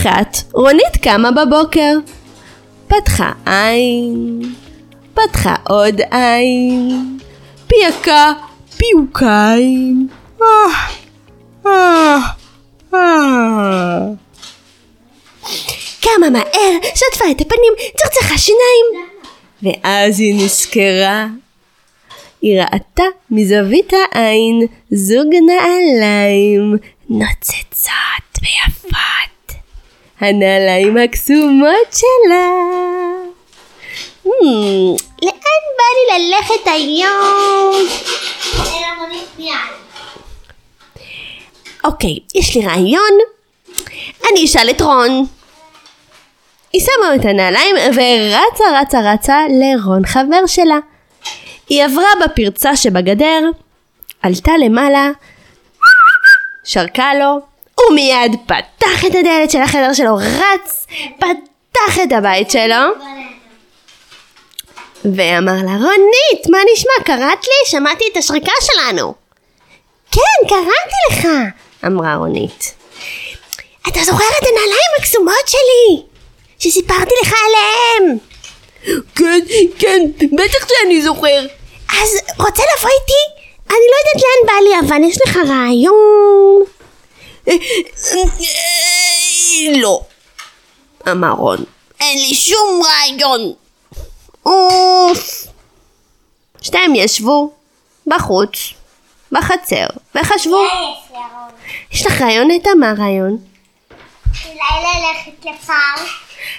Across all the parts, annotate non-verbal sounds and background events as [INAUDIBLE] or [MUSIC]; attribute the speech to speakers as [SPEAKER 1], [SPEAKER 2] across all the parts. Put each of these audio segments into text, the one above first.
[SPEAKER 1] אחת רונית קמה בבוקר. פתחה עין, פתחה עוד עין, פייקה פיוקיים. אה, אה, אה. קמה מהר, שטפה את הפנים, צחצחה שיניים. ואז היא נזכרה. היא ראתה מזווית העין זוג נעליים נוצצות ויפות. הנעליים הקסומות שלה. Hmm, לאן בא לי ללכת היום? אוקיי, יש לי רעיון. אני אשאל את רון. היא שמה את הנעליים ורצה רצה רצה לרון חבר שלה. היא עברה בפרצה שבגדר, עלתה למעלה, שרקה לו, ומיד פתח את הדלת של החדר שלו, רץ, פתח את הבית שלו, ואמר לה, רונית, מה נשמע? קראת לי? שמעתי את השריקה שלנו. כן, קראתי לך, אמרה רונית. אתה זוכר את הנעליים הקסומות שלי? שסיפרתי לך עליהם. כן, כן, בטח שאני זוכר. אז רוצה לבוא איתי? אני לא יודעת לאן בא לי, אבל יש לך רעיון. [LAUGHS] לא, אמר רון. אין לי שום רעיון. אוף. שתיהם ישבו בחוץ, בחצר, וחשבו. יש לך רעיון, נטע? מה הרעיון?
[SPEAKER 2] אולי ללכת לפארק.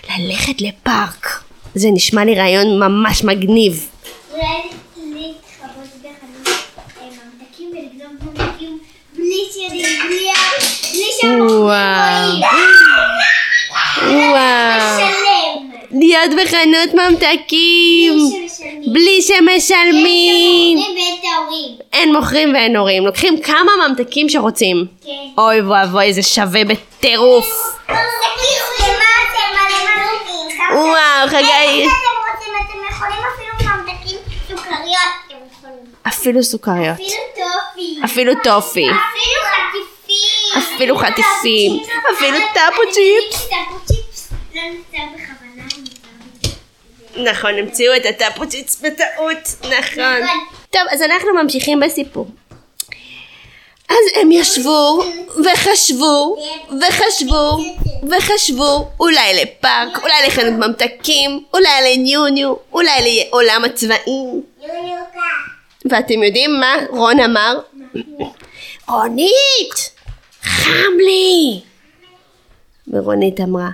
[SPEAKER 1] ללכת לפארק. זה נשמע לי רעיון ממש מגניב.
[SPEAKER 2] אולי להתחבות בחנות אה, ממתקים ולגזום ממתקים בלי שיודעים, בלי ה- בלי שהמוכרים
[SPEAKER 1] וואו. וואו. להיות בחנות ממתקים.
[SPEAKER 2] בלי שמשלמים. אין
[SPEAKER 1] מוכרים ואין הורים. לוקחים כמה ממתקים שרוצים.
[SPEAKER 2] כן.
[SPEAKER 1] אוי ואבוי, זה שווה בטירוף. וואו, חגי.
[SPEAKER 2] אפילו סוכריות.
[SPEAKER 1] אפילו
[SPEAKER 2] טופי.
[SPEAKER 1] אפילו טופי.
[SPEAKER 2] אפילו.
[SPEAKER 1] אפילו חטיפים.
[SPEAKER 2] טאפו
[SPEAKER 1] אפילו
[SPEAKER 2] צ'יפס.
[SPEAKER 1] טאפו צ'יפס.
[SPEAKER 2] צ'יפס. לא
[SPEAKER 1] נכון, המציאו את התפוצ'יפס בטעות. נכון.
[SPEAKER 2] נכון.
[SPEAKER 1] טוב, אז אנחנו ממשיכים בסיפור. אז הם ישבו וחשבו וחשבו וחשבו אולי לפארק, אולי לחנות ממתקים, אולי לניוניו, אולי לעולם הצבעים. ואתם יודעים מה רון אמר? רונית! חם לי! ורונית אמרה,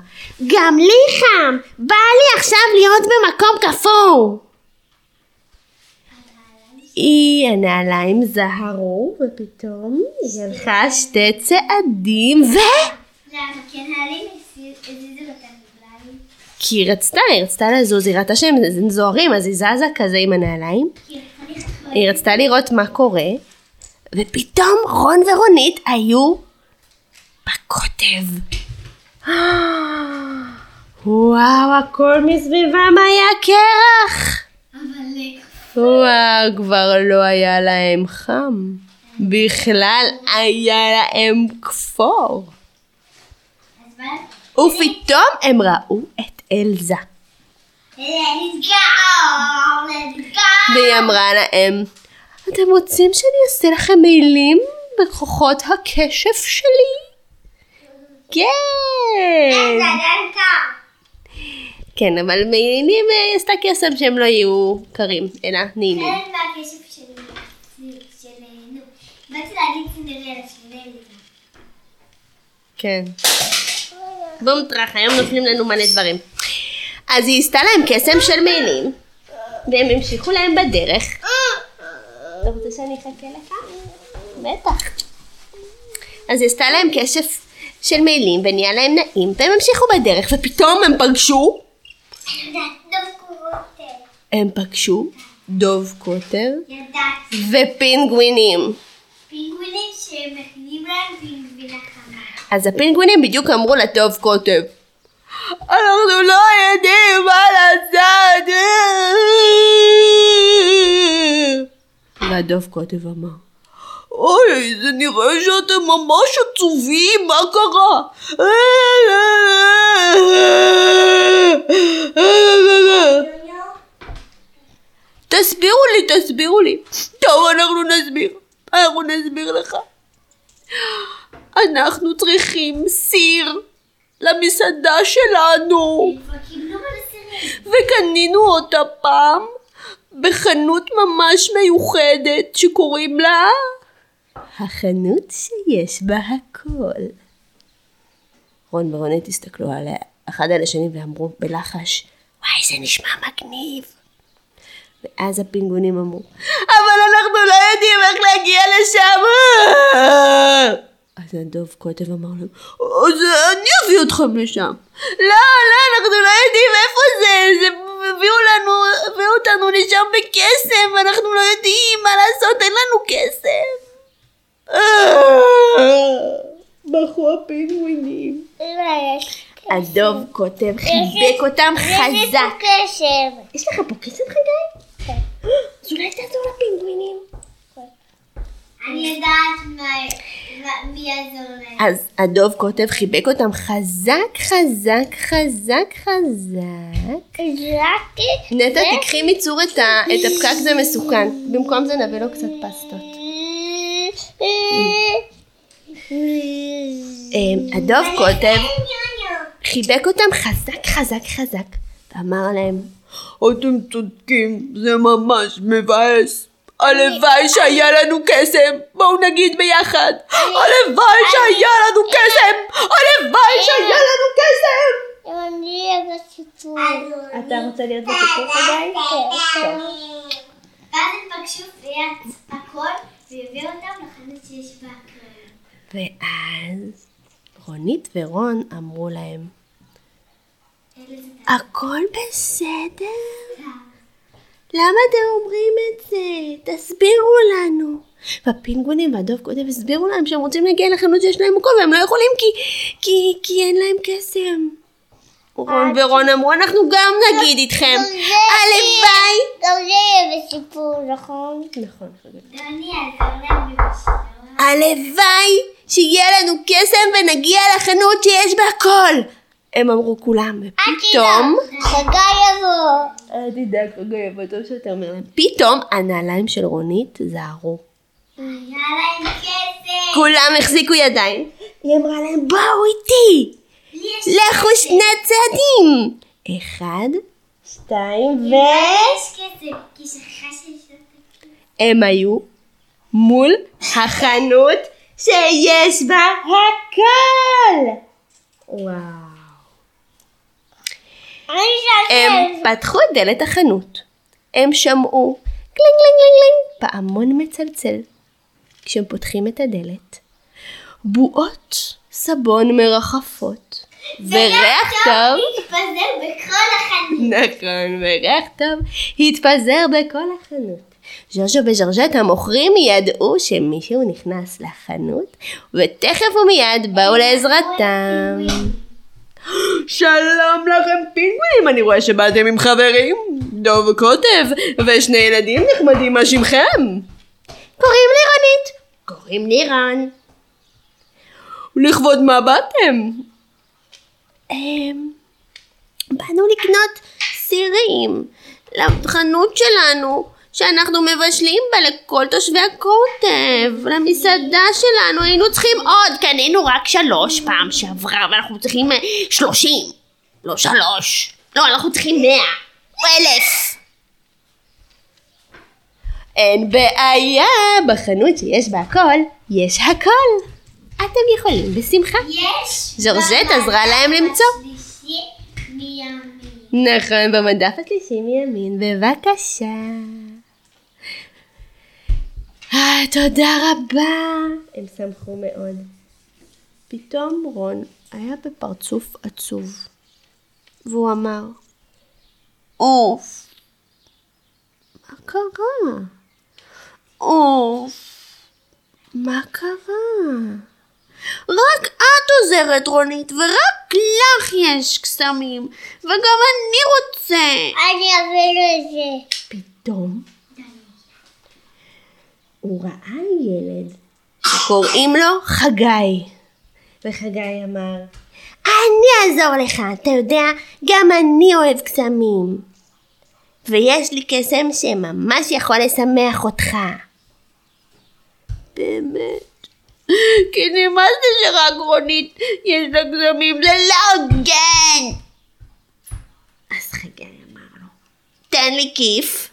[SPEAKER 1] גם לי חם! בא לי עכשיו להיות במקום קפוא! היא הנעליים זהרו, ופתאום היא הלכה שתי צעדים, ו...
[SPEAKER 2] למה? כי הנעלים הזיזו אותם.
[SPEAKER 1] כי היא רצתה, היא רצתה לזוז, היא ראתה שהם זוהרים, אז היא זזה כזה עם הנעליים. היא רצתה לראות מה קורה, ופתאום רון ורונית היו בקוטב. וואו, הכל מסביבם היה קרח.
[SPEAKER 2] אבל...
[SPEAKER 1] וואו, כבר לא היה להם חם. בכלל היה להם כפור. ופתאום הם ראו את אלזה.
[SPEAKER 2] let's go! let's go!
[SPEAKER 1] והיא אמרה להם, אתם רוצים שאני אעשה לכם מילים בכוחות הכשף שלי? כן. כן, אבל מילים אה, עשתה קסם שהם לא יהיו קרים, אלא נעימים.
[SPEAKER 2] חלק מהכסף שלי, של... נו, באתי להגיד סינדרלה של אליזה.
[SPEAKER 1] כן. בום טראח, היום נופלים לנו מלא דברים. אז היא עשתה להם קסם של מילים, והם המשיכו להם בדרך. אתה רוצה שאני אחכה לך? בטח. אז היא עשתה להם קשף של מילים ונהיה להם נעים, והם המשיכו בדרך, ופתאום הם פגשו. הם פגשו דוב קוטר. ופינגווינים.
[SPEAKER 2] פינגווינים שמכינים להם פינגווין החמה.
[SPEAKER 1] אז הפינגווינים בדיוק אמרו לדוב קוטב, אנחנו לא יודעים מה לעשות. [LAUGHS] והדוב קוטב אמר, אוי, זה נראה שאתם ממש עצובים, מה קרה? תסבירו לי, תסבירו לי. טוב, אנחנו נסביר. אנחנו נסביר לך. אנחנו צריכים סיר למסעדה שלנו. וקנינו אותה פעם בחנות ממש מיוחדת שקוראים לה... החנות שיש בה הכל. רון ורונית הסתכלו על אחד על השני ואמרו בלחש, וואי זה נשמע מגניב. ואז הפינגונים אמרו, אבל אנחנו לא יודעים איך להגיע לשם. אז הדוב קוטב אמר להם, אז אני אביא אתכם לשם. לא, לא, אנחנו לא יודעים איפה זה, זה הביאו לנו, הביאו אותנו לשם בקסם, ואנחנו לא יודעים מה לעשות, אין לנו כסף. בכו הפינגווינים. הדוב כותב, חיבק אותם חזק. יש לך פה כסף חגי?
[SPEAKER 2] כן.
[SPEAKER 1] אז אולי תעזור לפינגווינים.
[SPEAKER 2] אני יודעת מי יעזור להם.
[SPEAKER 1] אז הדוב כותב, חיבק אותם חזק, חזק, חזק, חזק. נטע, תקחי מצור את הפקק, זה מסוכן. במקום זה נביא לו קצת פסטות. אמ, הדוב כותב, חיבק אותם חזק, חזק, חזק, ואמר להם, אתם צודקים, זה ממש מבאס. הלוואי שהיה לנו קסם, בואו נגיד ביחד. הלוואי שהיה לנו קסם! הלוואי שהיה לנו קסם! אתה רוצה להיות בסיפור חגי?
[SPEAKER 2] כן. ואז הם פגשו פיאט הכל, והביאו אותם לחנות שיש בה הכל.
[SPEAKER 1] ואז רונית ורון אמרו להם, הכל בסדר? למה אתם אומרים את זה? תסבירו לנו. והפינגווינים והדוב קודם הסבירו להם שהם רוצים להגיע לחנות שיש להם מקום והם לא יכולים כי, כי, כי אין להם קסם. רון ורון אמרו אנחנו גם נגיד איתכם. הלוואי.
[SPEAKER 2] בסיפור, נכון?
[SPEAKER 1] נכון. הלוואי שיהיה לנו קסם ונגיע לחנות שיש בה הכל. הם אמרו כולם, ופתאום...
[SPEAKER 2] חגי יבוא.
[SPEAKER 1] אל תדאג, חגי, יבוא טוב שאתה אומר להם. פתאום הנעליים של רונית זהרו.
[SPEAKER 2] היה להם כסף.
[SPEAKER 1] כולם החזיקו ידיים. היא אמרה להם, בואו איתי, לכו שני צעדים. אחד, שתיים, ו...
[SPEAKER 2] כסף.
[SPEAKER 1] הם היו מול החנות שיש בה הכל. וואו. הם. פתחו את דלת החנות. הם שמעו קלינג קלינג קלינג קלינג פעמון מצלצל. כשהם פותחים את הדלת, בועות סבון מרחפות, וריח טוב,
[SPEAKER 2] התפזר בכל החנות.
[SPEAKER 1] נכון, וריח טוב התפזר בכל החנות. ז'וז'ו וז'ורז'ט המוכרים ידעו שמישהו נכנס לחנות, ותכף ומיד באו לעזרתם. שלום לכם פינגווינים, אני רואה שבאתם עם חברים. דוב קוטב, ושני ילדים נחמדים, מה שמכם? קוראים לי רונית. קוראים לי רן. לכבוד מה באתם? אמ... באנו לקנות סירים לחנות שלנו שאנחנו מבשלים בה לכל תושבי הקוטב, למסעדה שלנו, היינו צריכים עוד, קנינו רק שלוש פעם שעברה ואנחנו צריכים אה, שלושים, לא שלוש, לא, אנחנו צריכים מאה, או אלף. אין בעיה, בחנות שיש בה הכל, יש הכל. אתם יכולים בשמחה.
[SPEAKER 2] יש.
[SPEAKER 1] ז'ורז'ט עזרה להם למצוא. נכון, במדף השלישי מימין, בבקשה. אה, תודה רבה. הם שמחו מאוד. פתאום רון היה בפרצוף עצוב, והוא אמר, אוף, מה קרה? אוף, מה קרה? רק את עוזרת רונית, ורק לך יש קסמים, וגם אני רוצה.
[SPEAKER 2] אני אביא לו את זה.
[SPEAKER 1] פתאום הוא ראה ילד שקוראים לו חגי. וחגי אמר, אני אעזור לך, אתה יודע, גם אני אוהב קסמים. ויש לי קסם שממש יכול לשמח אותך. באמת? כי נמאס לי שרק רונית יש לה גזמים, זה לא הוגן! אז חגי אמר לו, תן לי כיף.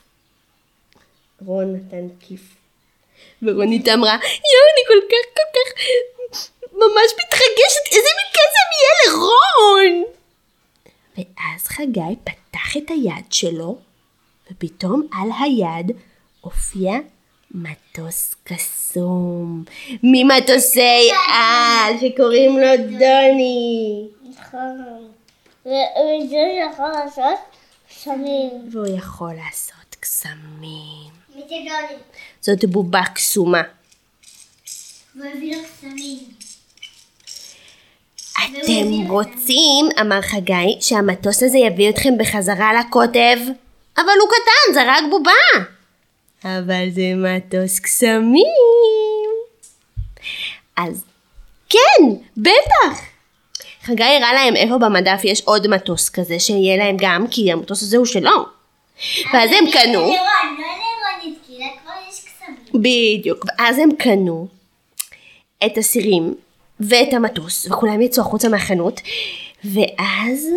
[SPEAKER 1] רון נתן כיף. ורונית אמרה, יואו, אני כל כך כל כך ממש מתרגשת, איזה מין קסם יהיה לרון! ואז חגי פתח את היד שלו, ופתאום על היד הופיע מטוס קסום, ממטוסי על שקוראים לו דוני.
[SPEAKER 2] נכון. וזה יכול לעשות סמים.
[SPEAKER 1] והוא יכול לעשות קסמים. זאת בובה קסומה.
[SPEAKER 2] קסמים.
[SPEAKER 1] אתם רוצים, אמר חגי, שהמטוס הזה יביא אתכם בחזרה לקוטב? אבל הוא קטן, זה רק בובה. אבל זה מטוס קסמים. אז כן, בטח. חגי הראה להם איפה במדף יש עוד מטוס כזה שיהיה להם גם, כי המטוס הזה הוא שלו. ואז הם קנו,
[SPEAKER 2] לא.
[SPEAKER 1] בדיוק, ואז הם קנו את הסירים ואת המטוס, וכולם יצאו החוצה מהחנות, ואז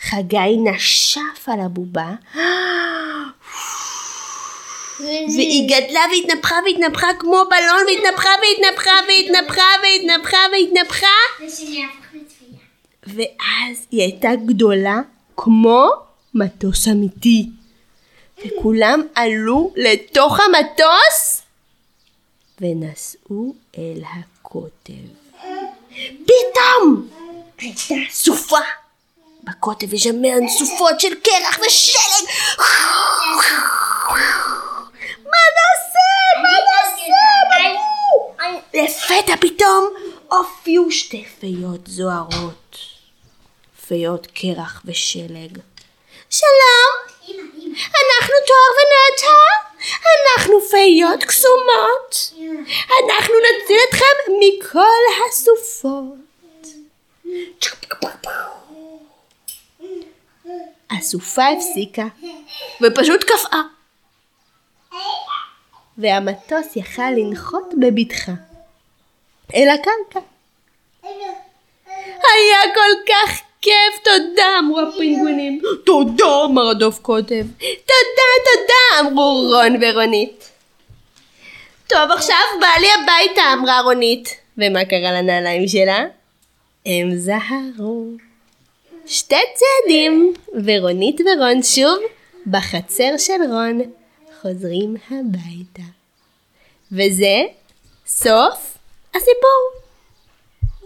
[SPEAKER 1] חגי נשף על הבובה, והיא גדלה והתנפחה והתנפחה כמו בלון, והתנפחה והתנפחה והתנפחה והתנפחה והתנפחה. ואז היא הייתה גדולה כמו מטוס אמיתי. וכולם עלו לתוך המטוס ונסעו אל הקוטב. פתאום הייתה סופה. בקוטב יש שם סופות של קרח ושלג. מה נעשה? מה נעשה? בבו? לפתע פתאום הופיעו שתי פיות זוהרות. פיות קרח ושלג. שלום. אנחנו תואר ונטע, אנחנו פיות קסומות, אנחנו נציל אתכם מכל הסופות. הסופה הפסיקה, ופשוט קפאה. והמטוס יכל לנחות בבטחה. אל הקרקע. היה כל כך כיף, תודה, אמרו הפינגווינים. תודה, אמר הדוב קוטב. תודה, תודה, אמרו רון ורונית. טוב, עכשיו בא לי הביתה, אמרה רונית. ומה קרה לנעליים שלה? הם זהרו. שתי צעדים, ורונית ורון שוב בחצר של רון חוזרים הביתה. וזה סוף Ah, assez beau.